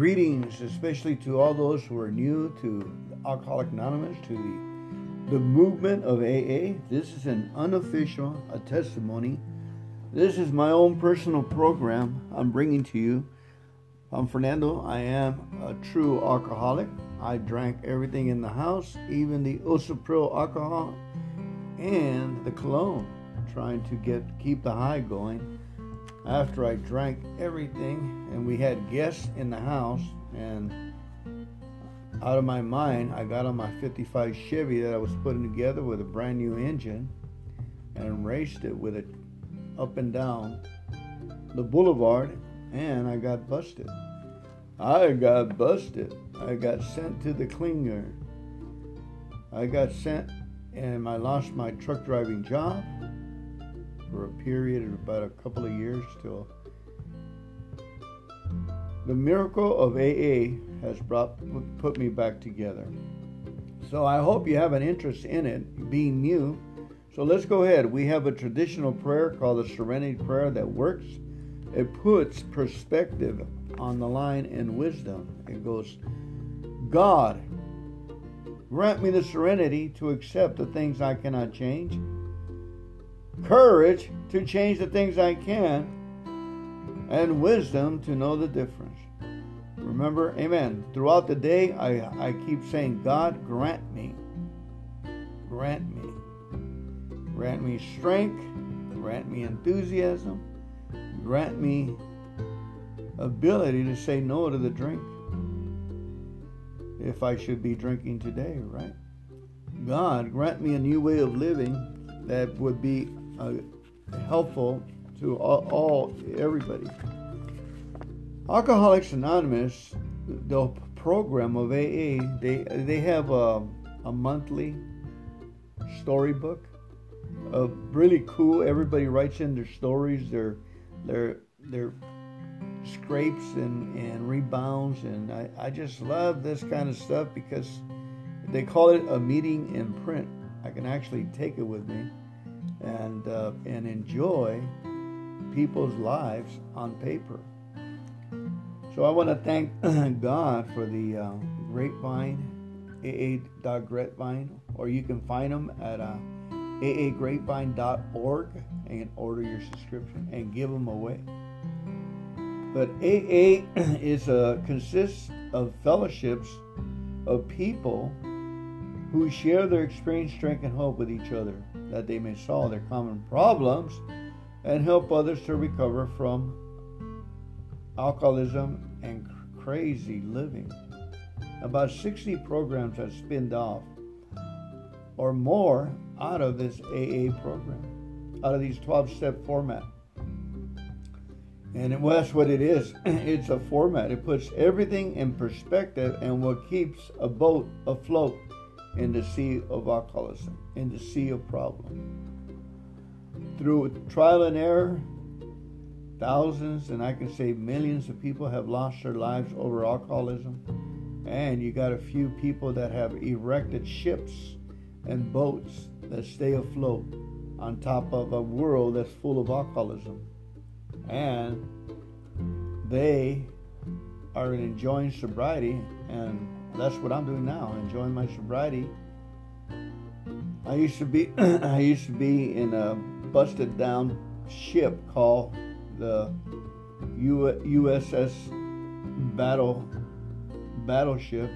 Greetings, especially to all those who are new to Alcoholic Anonymous, to the, the movement of AA. This is an unofficial a testimony. This is my own personal program I'm bringing to you. I'm Fernando. I am a true alcoholic. I drank everything in the house, even the isopropyl alcohol and the cologne, trying to get keep the high going after I drank everything and we had guests in the house and out of my mind I got on my 55 Chevy that I was putting together with a brand new engine and raced it with it up and down the boulevard and I got busted. I got busted. I got sent to the cleaner. I got sent and I lost my truck driving job for a period of about a couple of years till the miracle of AA has brought put me back together. So I hope you have an interest in it, being new. So let's go ahead. We have a traditional prayer called the Serenity Prayer that works. It puts perspective on the line and wisdom. It goes, God, grant me the serenity to accept the things I cannot change courage to change the things I can, and wisdom to know the difference. Remember, amen. Throughout the day, I, I keep saying, God, grant me, grant me, grant me strength, grant me enthusiasm, grant me ability to say no to the drink if I should be drinking today, right? God, grant me a new way of living that would be uh, helpful to all, all, everybody. Alcoholics Anonymous, the program of AA, they they have a, a monthly storybook. Uh, really cool. Everybody writes in their stories, their their their scrapes and, and rebounds, and I, I just love this kind of stuff because they call it a meeting in print. I can actually take it with me and uh, and enjoy people's lives on paper. So I want to thank God for the uh, Grapevine, AA.grapevine, or you can find them at uh, aagrapevine.org and order your subscription and give them away. But AA is a consists of fellowships of people who share their experience, strength, and hope with each other that they may solve their common problems and help others to recover from alcoholism and crazy living. About 60 programs have spinned off or more out of this AA program, out of these 12 step format. And well, that's what it is. It's a format. It puts everything in perspective and what keeps a boat afloat in the sea of alcoholism, in the sea of problem. Through trial and error, thousands and I can say millions of people have lost their lives over alcoholism. And you got a few people that have erected ships and boats that stay afloat on top of a world that's full of alcoholism. And they are enjoying sobriety and that's what I'm doing now, enjoying my sobriety. I used to be I used to be in a busted down ship called the U- USS Battle Battleship.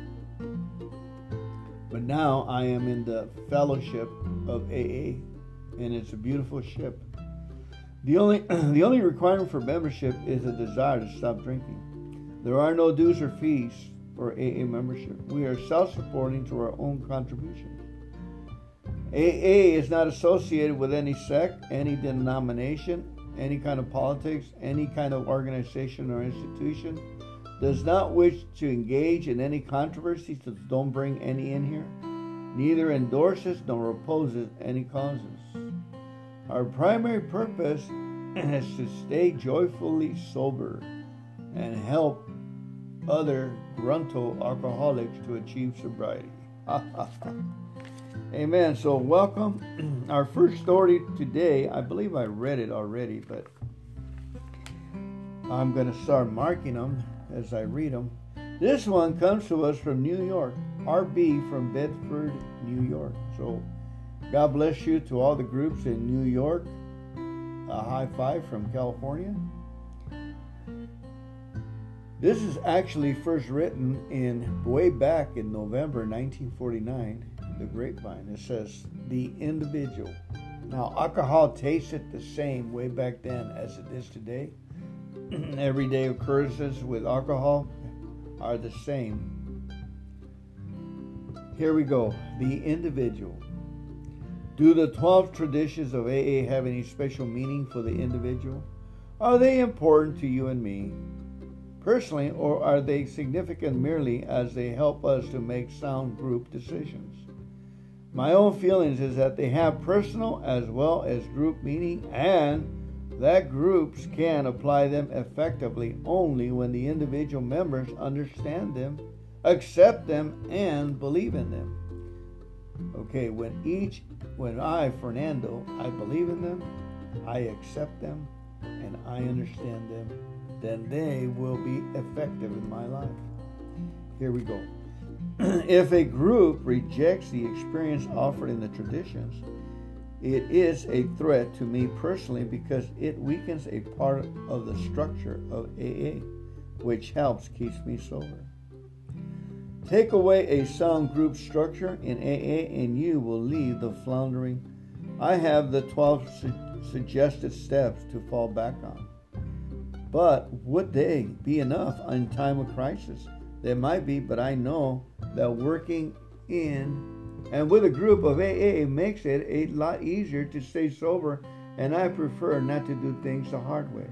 But now I am in the fellowship of AA and it's a beautiful ship. The only the only requirement for membership is a desire to stop drinking. There are no dues or fees for AA membership. We are self supporting through our own contributions. AA is not associated with any sect, any denomination, any kind of politics, any kind of organization or institution, does not wish to engage in any controversies, so don't bring any in here, neither endorses nor opposes any causes. Our primary purpose is to stay joyfully sober and help other grunto alcoholics to achieve sobriety. Amen. So, welcome. Our first story today, I believe I read it already, but I'm going to start marking them as I read them. This one comes to us from New York, RB from Bedford, New York. So, God bless you to all the groups in New York. A high five from California. This is actually first written in way back in November 1949, the grapevine. It says the individual. Now, alcohol tasted the same way back then as it is today. Everyday occurrences with alcohol are the same. Here we go. The individual. Do the 12 traditions of AA have any special meaning for the individual? Are they important to you and me personally, or are they significant merely as they help us to make sound group decisions? My own feelings is that they have personal as well as group meaning, and that groups can apply them effectively only when the individual members understand them, accept them, and believe in them. Okay, when each, when I, Fernando, I believe in them, I accept them, and I understand them, then they will be effective in my life. Here we go. if a group rejects the experience offered in the traditions, it is a threat to me personally because it weakens a part of the structure of AA, which helps keeps me sober. Take away a sound group structure in AA and you will leave the floundering. I have the 12 su- suggested steps to fall back on. But would they be enough in time of crisis? They might be, but I know that working in and with a group of AA makes it a lot easier to stay sober, and I prefer not to do things the hard way.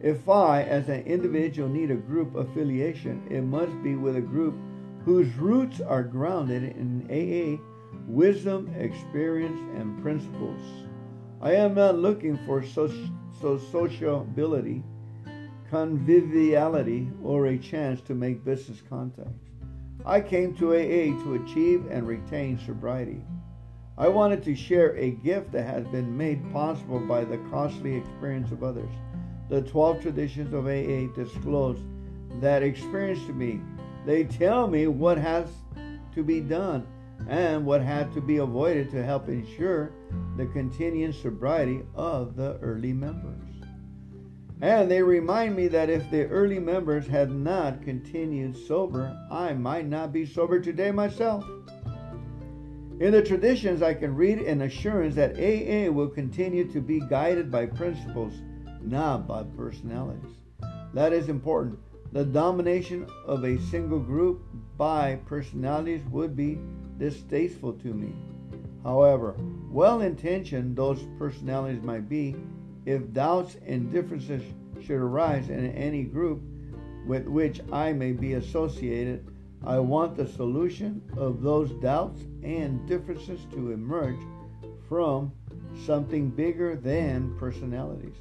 If I, as an individual, need a group affiliation, it must be with a group whose roots are grounded in AA wisdom, experience, and principles. I am not looking for so, so sociability, conviviality, or a chance to make business contacts. I came to AA to achieve and retain sobriety. I wanted to share a gift that has been made possible by the costly experience of others. The 12 traditions of AA disclose that experience to me they tell me what has to be done and what had to be avoided to help ensure the continuing sobriety of the early members. And they remind me that if the early members had not continued sober, I might not be sober today myself. In the traditions, I can read an assurance that AA will continue to be guided by principles, not by personalities. That is important. The domination of a single group by personalities would be distasteful to me. However, well intentioned those personalities might be, if doubts and differences should arise in any group with which I may be associated, I want the solution of those doubts and differences to emerge from something bigger than personalities,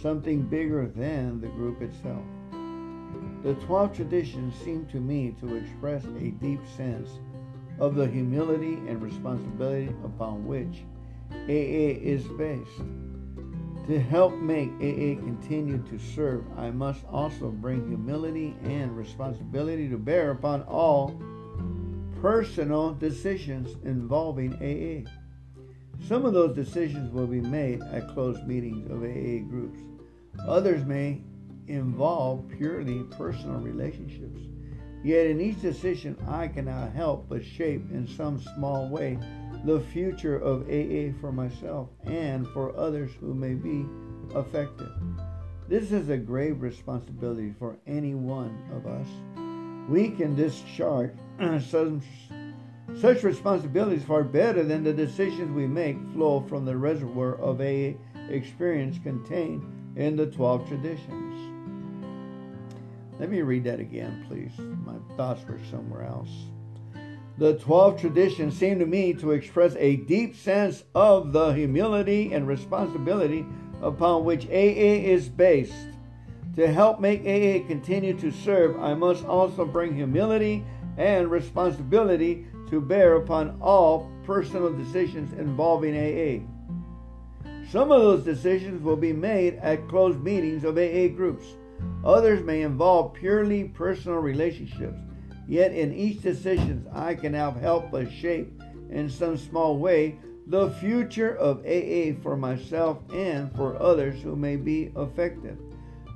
something bigger than the group itself. The 12 traditions seem to me to express a deep sense of the humility and responsibility upon which AA is based. To help make AA continue to serve, I must also bring humility and responsibility to bear upon all personal decisions involving AA. Some of those decisions will be made at closed meetings of AA groups. Others may involve purely personal relationships. Yet in each decision, I cannot help but shape in some small way the future of AA for myself and for others who may be affected. This is a grave responsibility for any one of us. We can discharge some, such responsibilities far better than the decisions we make flow from the reservoir of AA experience contained in the 12 traditions. Let me read that again, please. My thoughts were somewhere else. The 12 traditions seem to me to express a deep sense of the humility and responsibility upon which AA is based. To help make AA continue to serve, I must also bring humility and responsibility to bear upon all personal decisions involving AA. Some of those decisions will be made at closed meetings of AA groups. Others may involve purely personal relationships. Yet in each decision, I can help but shape in some small way the future of AA for myself and for others who may be affected.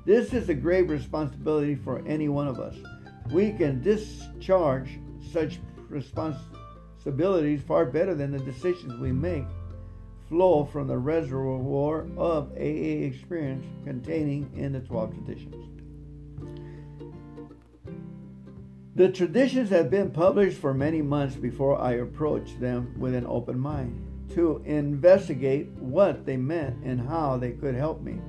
This is a grave responsibility for any one of us. We can discharge such responsibilities far better than the decisions we make flow from the reservoir of AA experience containing in the 12 traditions. The traditions have been published for many months before I approached them with an open mind to investigate what they meant and how they could help me.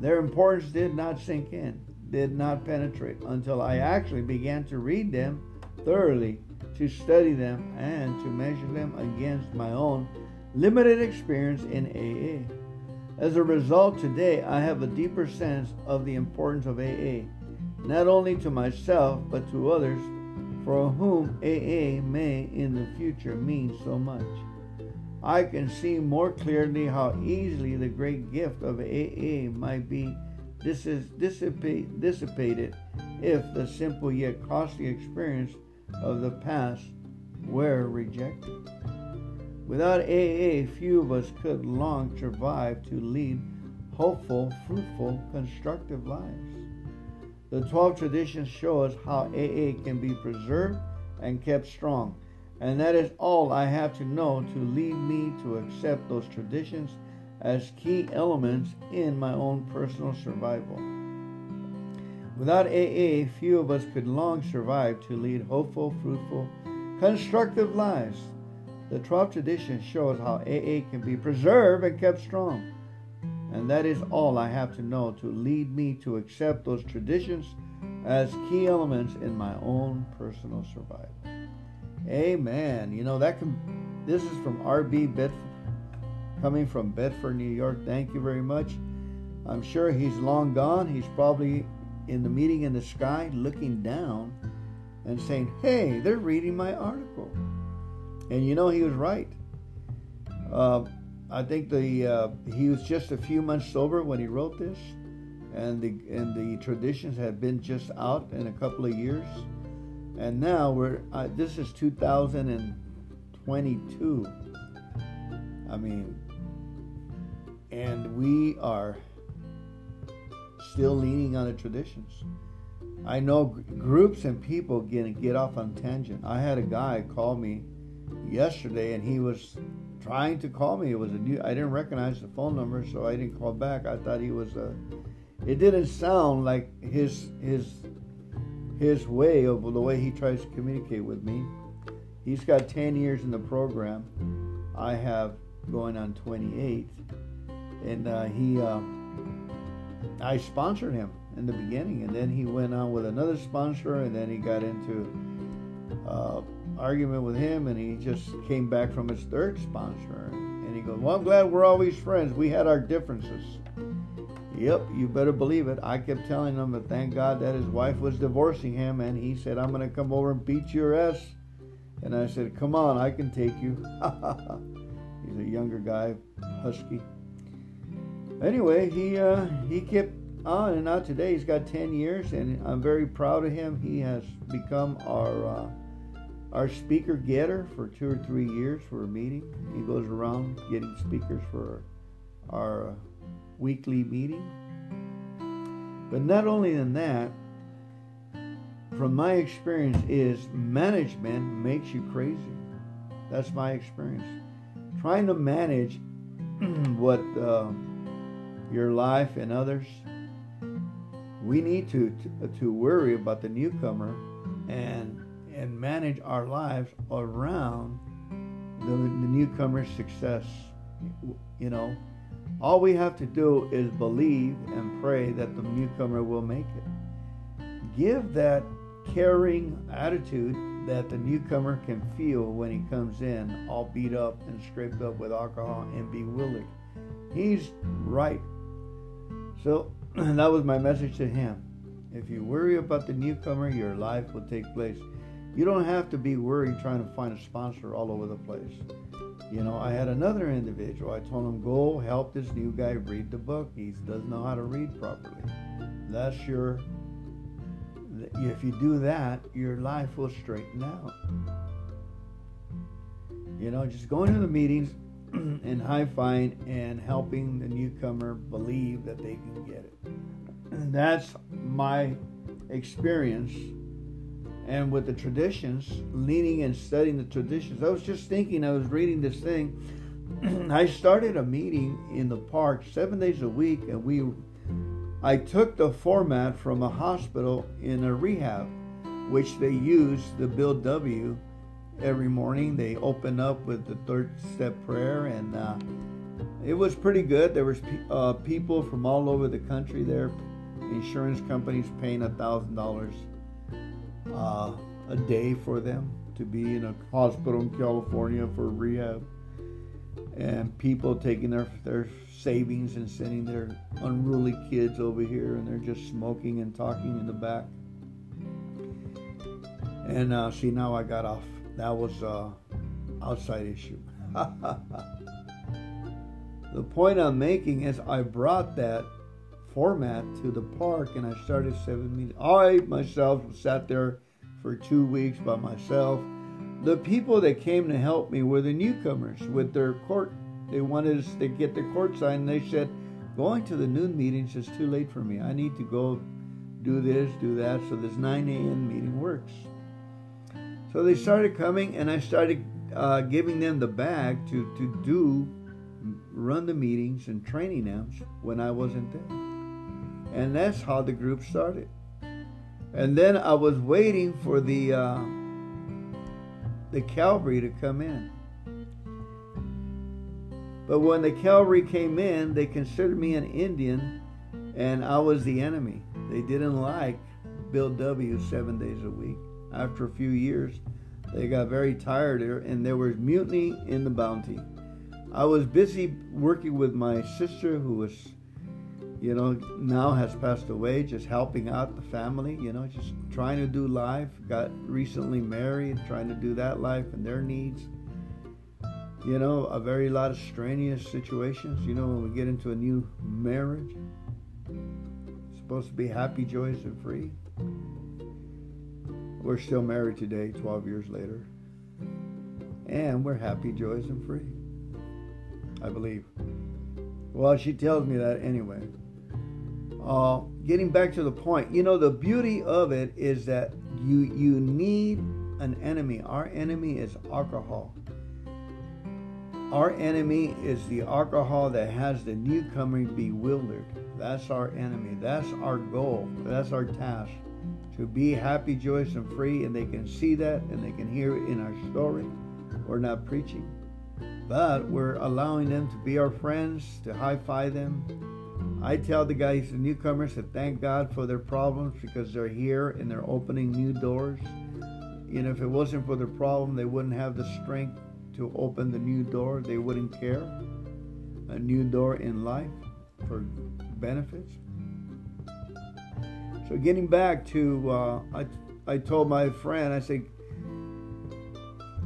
Their importance did not sink in, did not penetrate until I actually began to read them thoroughly, to study them, and to measure them against my own limited experience in AA. As a result, today I have a deeper sense of the importance of AA, not only to myself but to others for whom AA may in the future mean so much. I can see more clearly how easily the great gift of AA might be dissipate, dissipated if the simple yet costly experience of the past were rejected. Without AA, few of us could long survive to lead hopeful, fruitful, constructive lives. The 12 traditions show us how AA can be preserved and kept strong and that is all I have to know to lead me to accept those traditions as key elements in my own personal survival. Without AA, few of us could long survive to lead hopeful, fruitful, constructive lives. The 12 traditions show us how AA can be preserved and kept strong. And that is all I have to know to lead me to accept those traditions as key elements in my own personal survival. Amen. You know that can. This is from RB Bedford, coming from Bedford, New York. Thank you very much. I'm sure he's long gone. He's probably in the meeting in the sky, looking down and saying, "Hey, they're reading my article." And you know he was right. Uh, I think the uh, he was just a few months sober when he wrote this, and the and the traditions had been just out in a couple of years. And now we're uh, this is 2022 i mean and we are still leaning on the traditions. I know groups and people get, get off on tangent. I had a guy call me yesterday and he was trying to call me it was a new i didn't recognize the phone number so i didn't call back i thought he was a it didn't sound like his his his way of the way he tries to communicate with me. He's got 10 years in the program. I have going on 28. And uh, he, uh, I sponsored him in the beginning, and then he went on with another sponsor, and then he got into uh, argument with him, and he just came back from his third sponsor. And he goes, "Well, I'm glad we're always friends. We had our differences." Yep, you better believe it. I kept telling him that thank God that his wife was divorcing him, and he said, I'm going to come over and beat your ass. And I said, Come on, I can take you. He's a younger guy, husky. Anyway, he uh, he kept on, and now today he's got 10 years, and I'm very proud of him. He has become our uh, our speaker getter for two or three years for a meeting. He goes around getting speakers for our uh, weekly meeting. But not only than that, from my experience is management makes you crazy. That's my experience. Trying to manage what uh, your life and others, we need to, to, to worry about the newcomer and and manage our lives around the, the newcomer's success. You know, all we have to do is believe and pray that the newcomer will make it. Give that caring attitude that the newcomer can feel when he comes in, all beat up and scraped up with alcohol and bewildered. He's right. So that was my message to him. If you worry about the newcomer, your life will take place. You don't have to be worried trying to find a sponsor all over the place. You know, I had another individual. I told him, go help this new guy read the book. He doesn't know how to read properly. That's your if you do that, your life will straighten out. You know, just going to the meetings and high fiving and helping the newcomer believe that they can get it. And that's my experience. And with the traditions, leaning and studying the traditions, I was just thinking, I was reading this thing. I started a meeting in the park seven days a week, and we I took the format from a hospital in a rehab, which they use the Bill W every morning. They open up with the third step prayer, and uh, it was pretty good. There was uh, people from all over the country there, insurance companies paying a thousand dollars uh, a day for them to be in a hospital in California for rehab, and people taking their their savings and sending their unruly kids over here, and they're just smoking and talking in the back. And uh, see, now I got off. That was uh, outside issue. the point I'm making is I brought that format to the park and I started seven meetings. I myself sat there for two weeks by myself. The people that came to help me were the newcomers with their court they wanted us to get the court signed. They said, going to the noon meetings is too late for me. I need to go do this, do that. So this 9 a.m. meeting works. So they started coming, and I started uh, giving them the bag to, to do, run the meetings and training them when I wasn't there. And that's how the group started. And then I was waiting for the uh, the cavalry to come in. But when the cavalry came in, they considered me an Indian and I was the enemy. They didn't like Bill W. seven days a week. After a few years, they got very tired and there was mutiny in the bounty. I was busy working with my sister who was, you know, now has passed away, just helping out the family, you know, just trying to do life. Got recently married, trying to do that life and their needs you know, a very lot of strenuous situations. You know, when we get into a new marriage, supposed to be happy, joyous, and free. We're still married today, 12 years later. And we're happy, joyous, and free. I believe. Well, she tells me that anyway. Uh, getting back to the point, you know, the beauty of it is that you you need an enemy. Our enemy is alcohol. Our enemy is the alcohol that has the newcomer bewildered. That's our enemy. That's our goal. That's our task. To be happy, joyous, and free. And they can see that and they can hear it in our story. We're not preaching. But we're allowing them to be our friends, to high five them. I tell the guys, the newcomers, to thank God for their problems because they're here and they're opening new doors. You know, if it wasn't for their problem, they wouldn't have the strength to open the new door, they wouldn't care. A new door in life for benefits. So getting back to, uh, I, I told my friend, I said,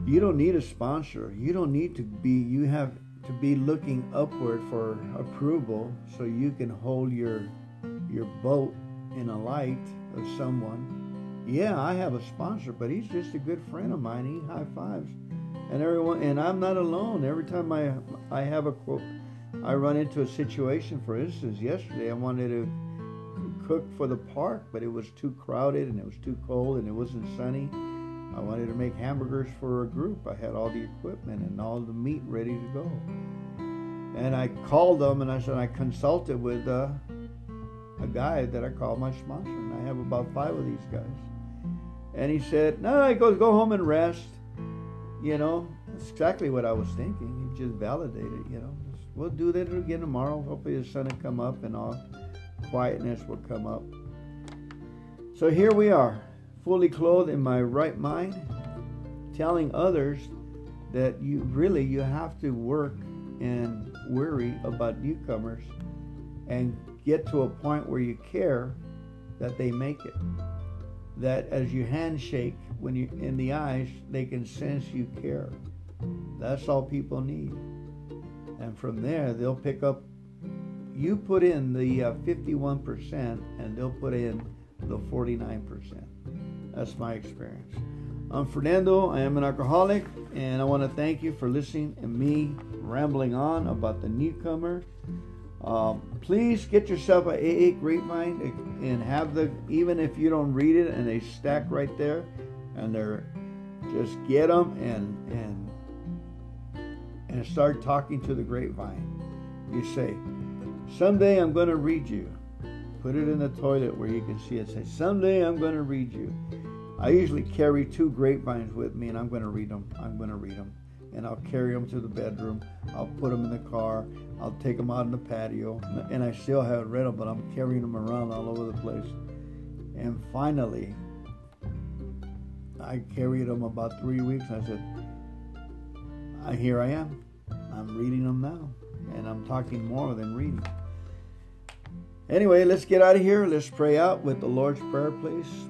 you don't need a sponsor. You don't need to be, you have to be looking upward for approval so you can hold your, your boat in a light of someone. Yeah, I have a sponsor, but he's just a good friend of mine. He high fives and everyone and I'm not alone. Every time I I have a quote, I run into a situation. For instance, yesterday I wanted to cook for the park, but it was too crowded and it was too cold and it wasn't sunny. I wanted to make hamburgers for a group. I had all the equipment and all the meat ready to go. And I called them and I said I consulted with uh, a guy that I call my sponsor, and I have about five of these guys. And he said, "No, he goes, go home and rest." You know, that's exactly what I was thinking. He just validated, you know. Just, we'll do that again tomorrow. Hopefully the sun will come up and all quietness will come up. So here we are, fully clothed in my right mind, telling others that you really you have to work and worry about newcomers and get to a point where you care that they make it. That as you handshake when you in the eyes they can sense you care. That's all people need. And from there they'll pick up you put in the uh, 51% and they'll put in the 49%. That's my experience. I'm Fernando. I am an alcoholic, and I want to thank you for listening and me rambling on about the newcomer. Um, please get yourself a AA grapevine and have the even if you don't read it and they stack right there, and they're just get them and and and start talking to the grapevine. You say, someday I'm going to read you. Put it in the toilet where you can see it. Say, someday I'm going to read you. I usually carry two grapevines with me, and I'm going to read them. I'm going to read them, and I'll carry them to the bedroom. I'll put them in the car. I'll take them out in the patio, and I still haven't read them, but I'm carrying them around all over the place. And finally, I carried them about three weeks. I said, I, "Here I am. I'm reading them now, and I'm talking more than reading." Anyway, let's get out of here. Let's pray out with the Lord's Prayer, please.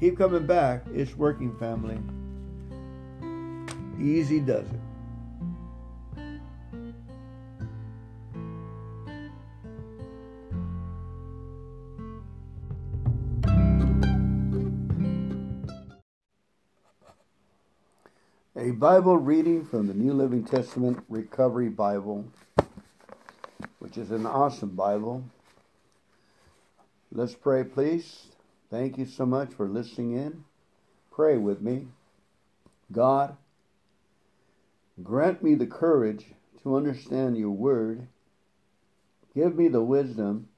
Keep coming back. It's working, family. Easy does it. A Bible reading from the New Living Testament Recovery Bible, which is an awesome Bible. Let's pray, please. Thank you so much for listening in. Pray with me. God, grant me the courage to understand your word. Give me the wisdom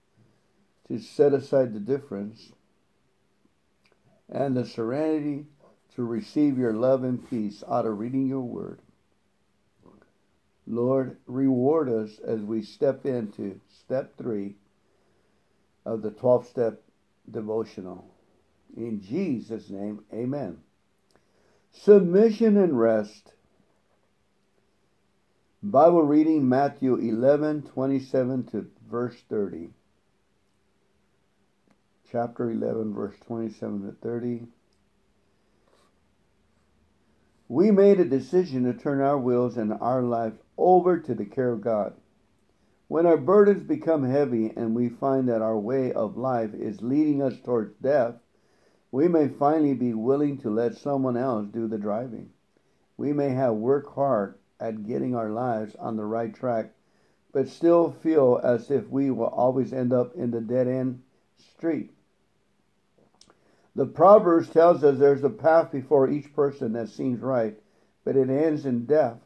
to set aside the difference and the serenity to receive your love and peace out of reading your word. Lord, reward us as we step into step three of the 12 step devotional. In Jesus' name, amen. Submission and rest. Bible reading Matthew 11 27 to verse 30. Chapter 11, verse 27 to 30. We made a decision to turn our wills and our life over to the care of God. When our burdens become heavy and we find that our way of life is leading us towards death, we may finally be willing to let someone else do the driving. We may have worked hard at getting our lives on the right track, but still feel as if we will always end up in the dead end street. The Proverbs tells us there's a path before each person that seems right, but it ends in death.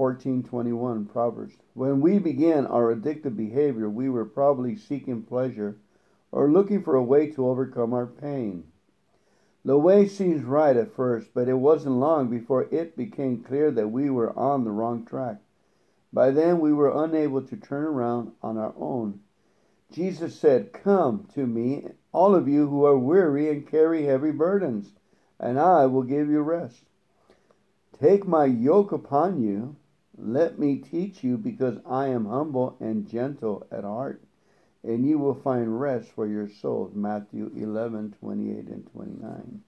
1421 Proverbs. When we began our addictive behavior, we were probably seeking pleasure or looking for a way to overcome our pain. The way seems right at first, but it wasn't long before it became clear that we were on the wrong track. By then, we were unable to turn around on our own. Jesus said, Come to me, all of you who are weary and carry heavy burdens, and I will give you rest. Take my yoke upon you let me teach you, because I am humble and gentle at heart, and you will find rest for your souls. Matthew 11, 28 and 29.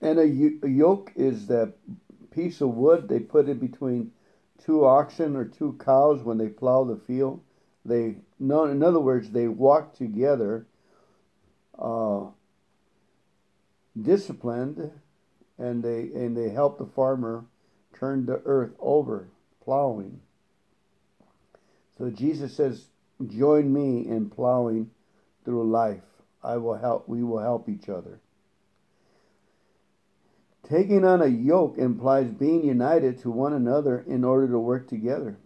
And a, yoke is that piece of wood they put in between two oxen or two cows when they plow the field. They, no, in other words, they walk together, uh, disciplined, and they and they help the farmer turned the earth over, plowing. So Jesus says, Join me in plowing through life. I will help, we will help each other. Taking on a yoke implies being united to one another in order to work together.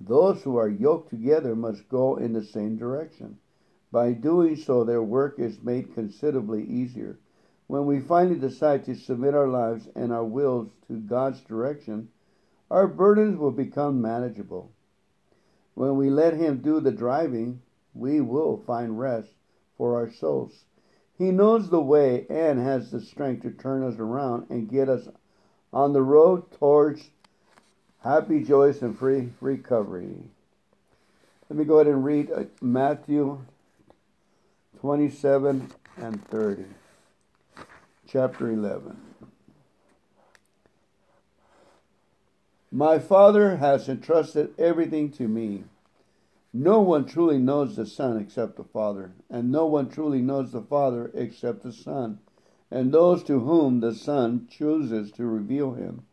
Those who are yoked together must go in the same direction. By doing so, their work is made considerably easier. When we finally decide to submit our lives and our wills to God's direction, our burdens will become manageable. When we let Him do the driving, we will find rest for our souls. He knows the way and has the strength to turn us around and get us on the road towards happy, joyous, and free recovery. Let me go ahead and read uh, Matthew 27 and 30, chapter 11. My Father has entrusted everything to me. No one truly knows the Son except the Father, and no one truly knows the Father except the Son, and those to whom the Son chooses to reveal him.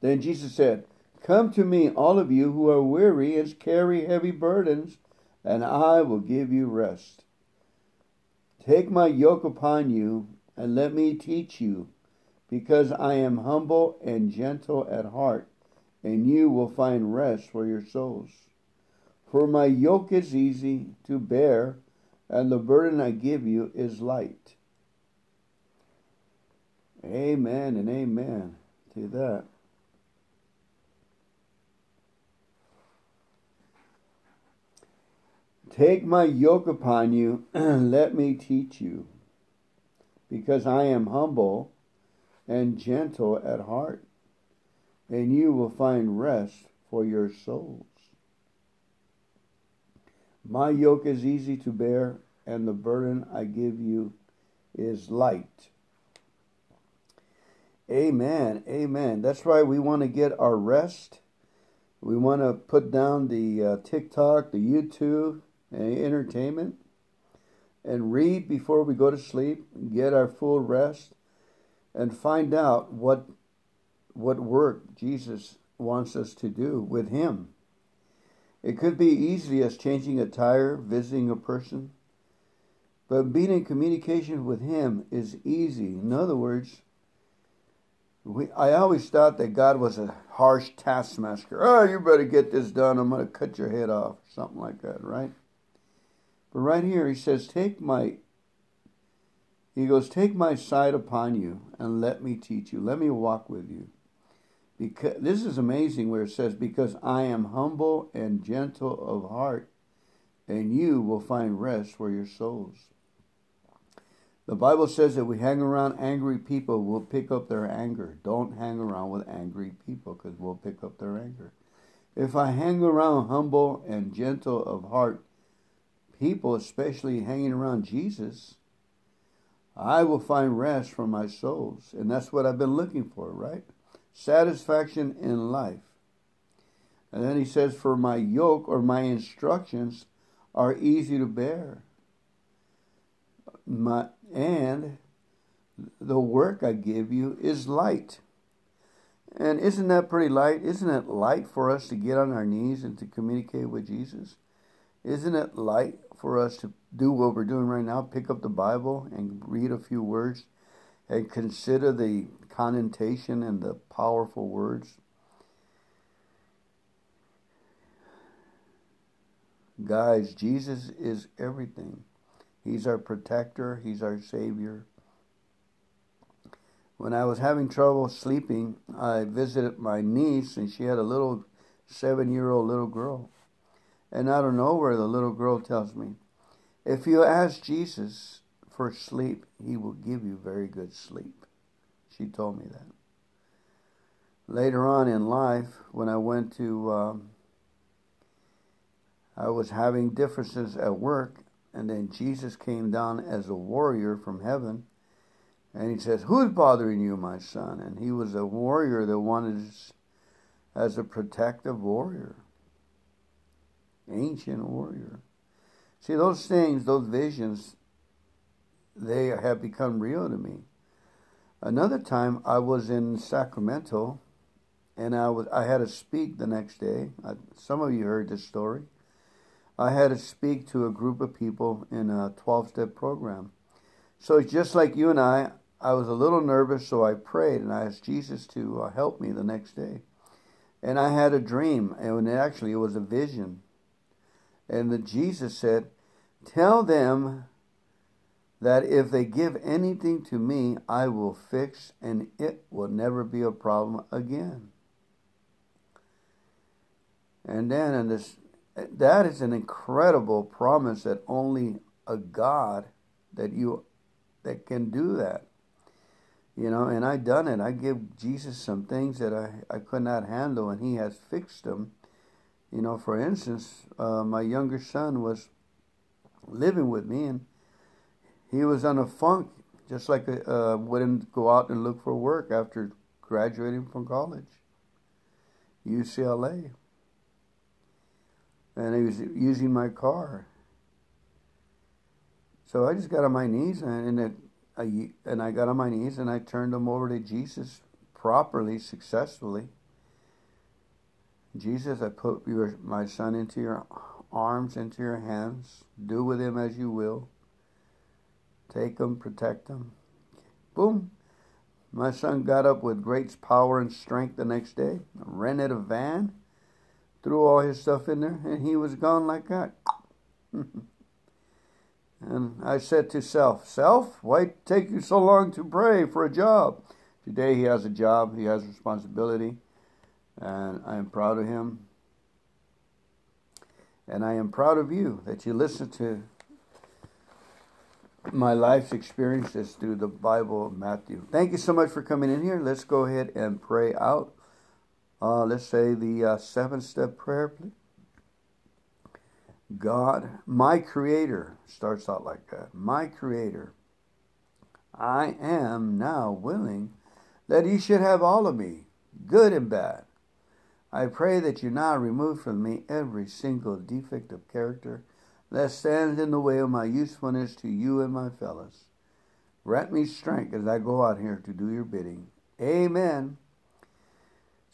Then Jesus said, Come to me, all of you who are weary and carry heavy burdens, and I will give you rest. Take my yoke upon you, and let me teach you because I am humble and gentle at heart, and you will find rest for your souls. For my yoke is easy to bear, and the burden I give you is light. Amen and amen to that. Take my yoke upon you, and let me teach you, because I am humble and gentle at heart, and you will find rest for your souls. My yoke is easy to bear, and the burden I give you is light. Amen. Amen. That's why we want to get our rest. We want to put down the uh, TikTok, the YouTube, and entertainment, and read before we go to sleep, get our full rest and find out what what work Jesus wants us to do with him. It could be easy as changing a tire, visiting a person, but being in communication with him is easy. In other words, we, I always thought that God was a harsh taskmaster. Oh, you better get this done. I'm going to cut your head off. Something like that, right? But right here, he says, Take my he goes, Take my side upon you and let me teach you. Let me walk with you. Because this is amazing where it says, Because I am humble and gentle of heart, and you will find rest for your souls. The Bible says that we hang around angry people, we'll pick up their anger. Don't hang around with angry people because we'll pick up their anger. If I hang around humble and gentle of heart people, especially hanging around Jesus, I will find rest for my souls. And that's what I've been looking for, right? Satisfaction in life. And then he says, For my yoke or my instructions are easy to bear. My, and the work I give you is light. And isn't that pretty light? Isn't it light for us to get on our knees and to communicate with Jesus? Isn't it light for us to do what we're doing right now, pick up the Bible and read a few words and consider the connotation and the powerful words. Guys, Jesus is everything. He's our protector, He's our Savior. When I was having trouble sleeping, I visited my niece, and she had a little seven year old little girl. And out of nowhere, the little girl tells me, if you ask Jesus for sleep, he will give you very good sleep. She told me that. Later on in life, when I went to, um, I was having differences at work, and then Jesus came down as a warrior from heaven, and he says, Who's bothering you, my son? And he was a warrior that wanted as a protective warrior ancient warrior. See, those things, those visions, they have become real to me. Another time, I was in Sacramento, and I was I had to speak the next day. I, some of you heard this story. I had to speak to a group of people in a 12-step program. So just like you and I, I was a little nervous, so I prayed and I asked Jesus to uh, help me the next day. And I had a dream, and actually it was a vision. And the Jesus said, Tell them that if they give anything to me, I will fix and it will never be a problem again. And then in this that is an incredible promise that only a God that you that can do that. You know, and I done it. I give Jesus some things that I, I could not handle, and He has fixed them. You know, for instance, uh, my younger son was living with me, and he was on a funk, just like uh, wouldn't go out and look for work after graduating from college, UCLA, and he was using my car. So I just got on my knees and it, I, and I got on my knees and I turned him over to Jesus properly, successfully. Jesus, I put your, my son into your arms, into your hands. Do with him as you will. Take him, protect him. Boom. My son got up with great power and strength the next day, rented a van, threw all his stuff in there, and he was gone like that. and I said to self, Self, why take you so long to pray for a job? Today he has a job, he has responsibility, and I am proud of him. And I am proud of you that you listen to my life's experiences through the Bible of Matthew. Thank you so much for coming in here. Let's go ahead and pray out. Uh, let's say the uh, seven step prayer, please. God, my Creator, starts out like that. My Creator, I am now willing that He should have all of me, good and bad. I pray that you now remove from me every single defect of character that stands in the way of my usefulness to you and my fellows. Grant me strength as I go out here to do your bidding. Amen.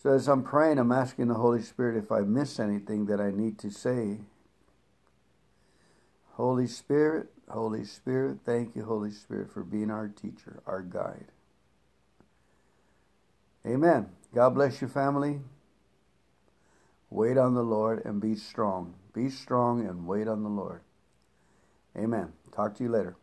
So as I'm praying, I'm asking the Holy Spirit if I miss anything that I need to say. Holy Spirit, Holy Spirit, thank you, Holy Spirit, for being our teacher, our guide. Amen. God bless you, family. Wait on the Lord and be strong. Be strong and wait on the Lord. Amen. Talk to you later.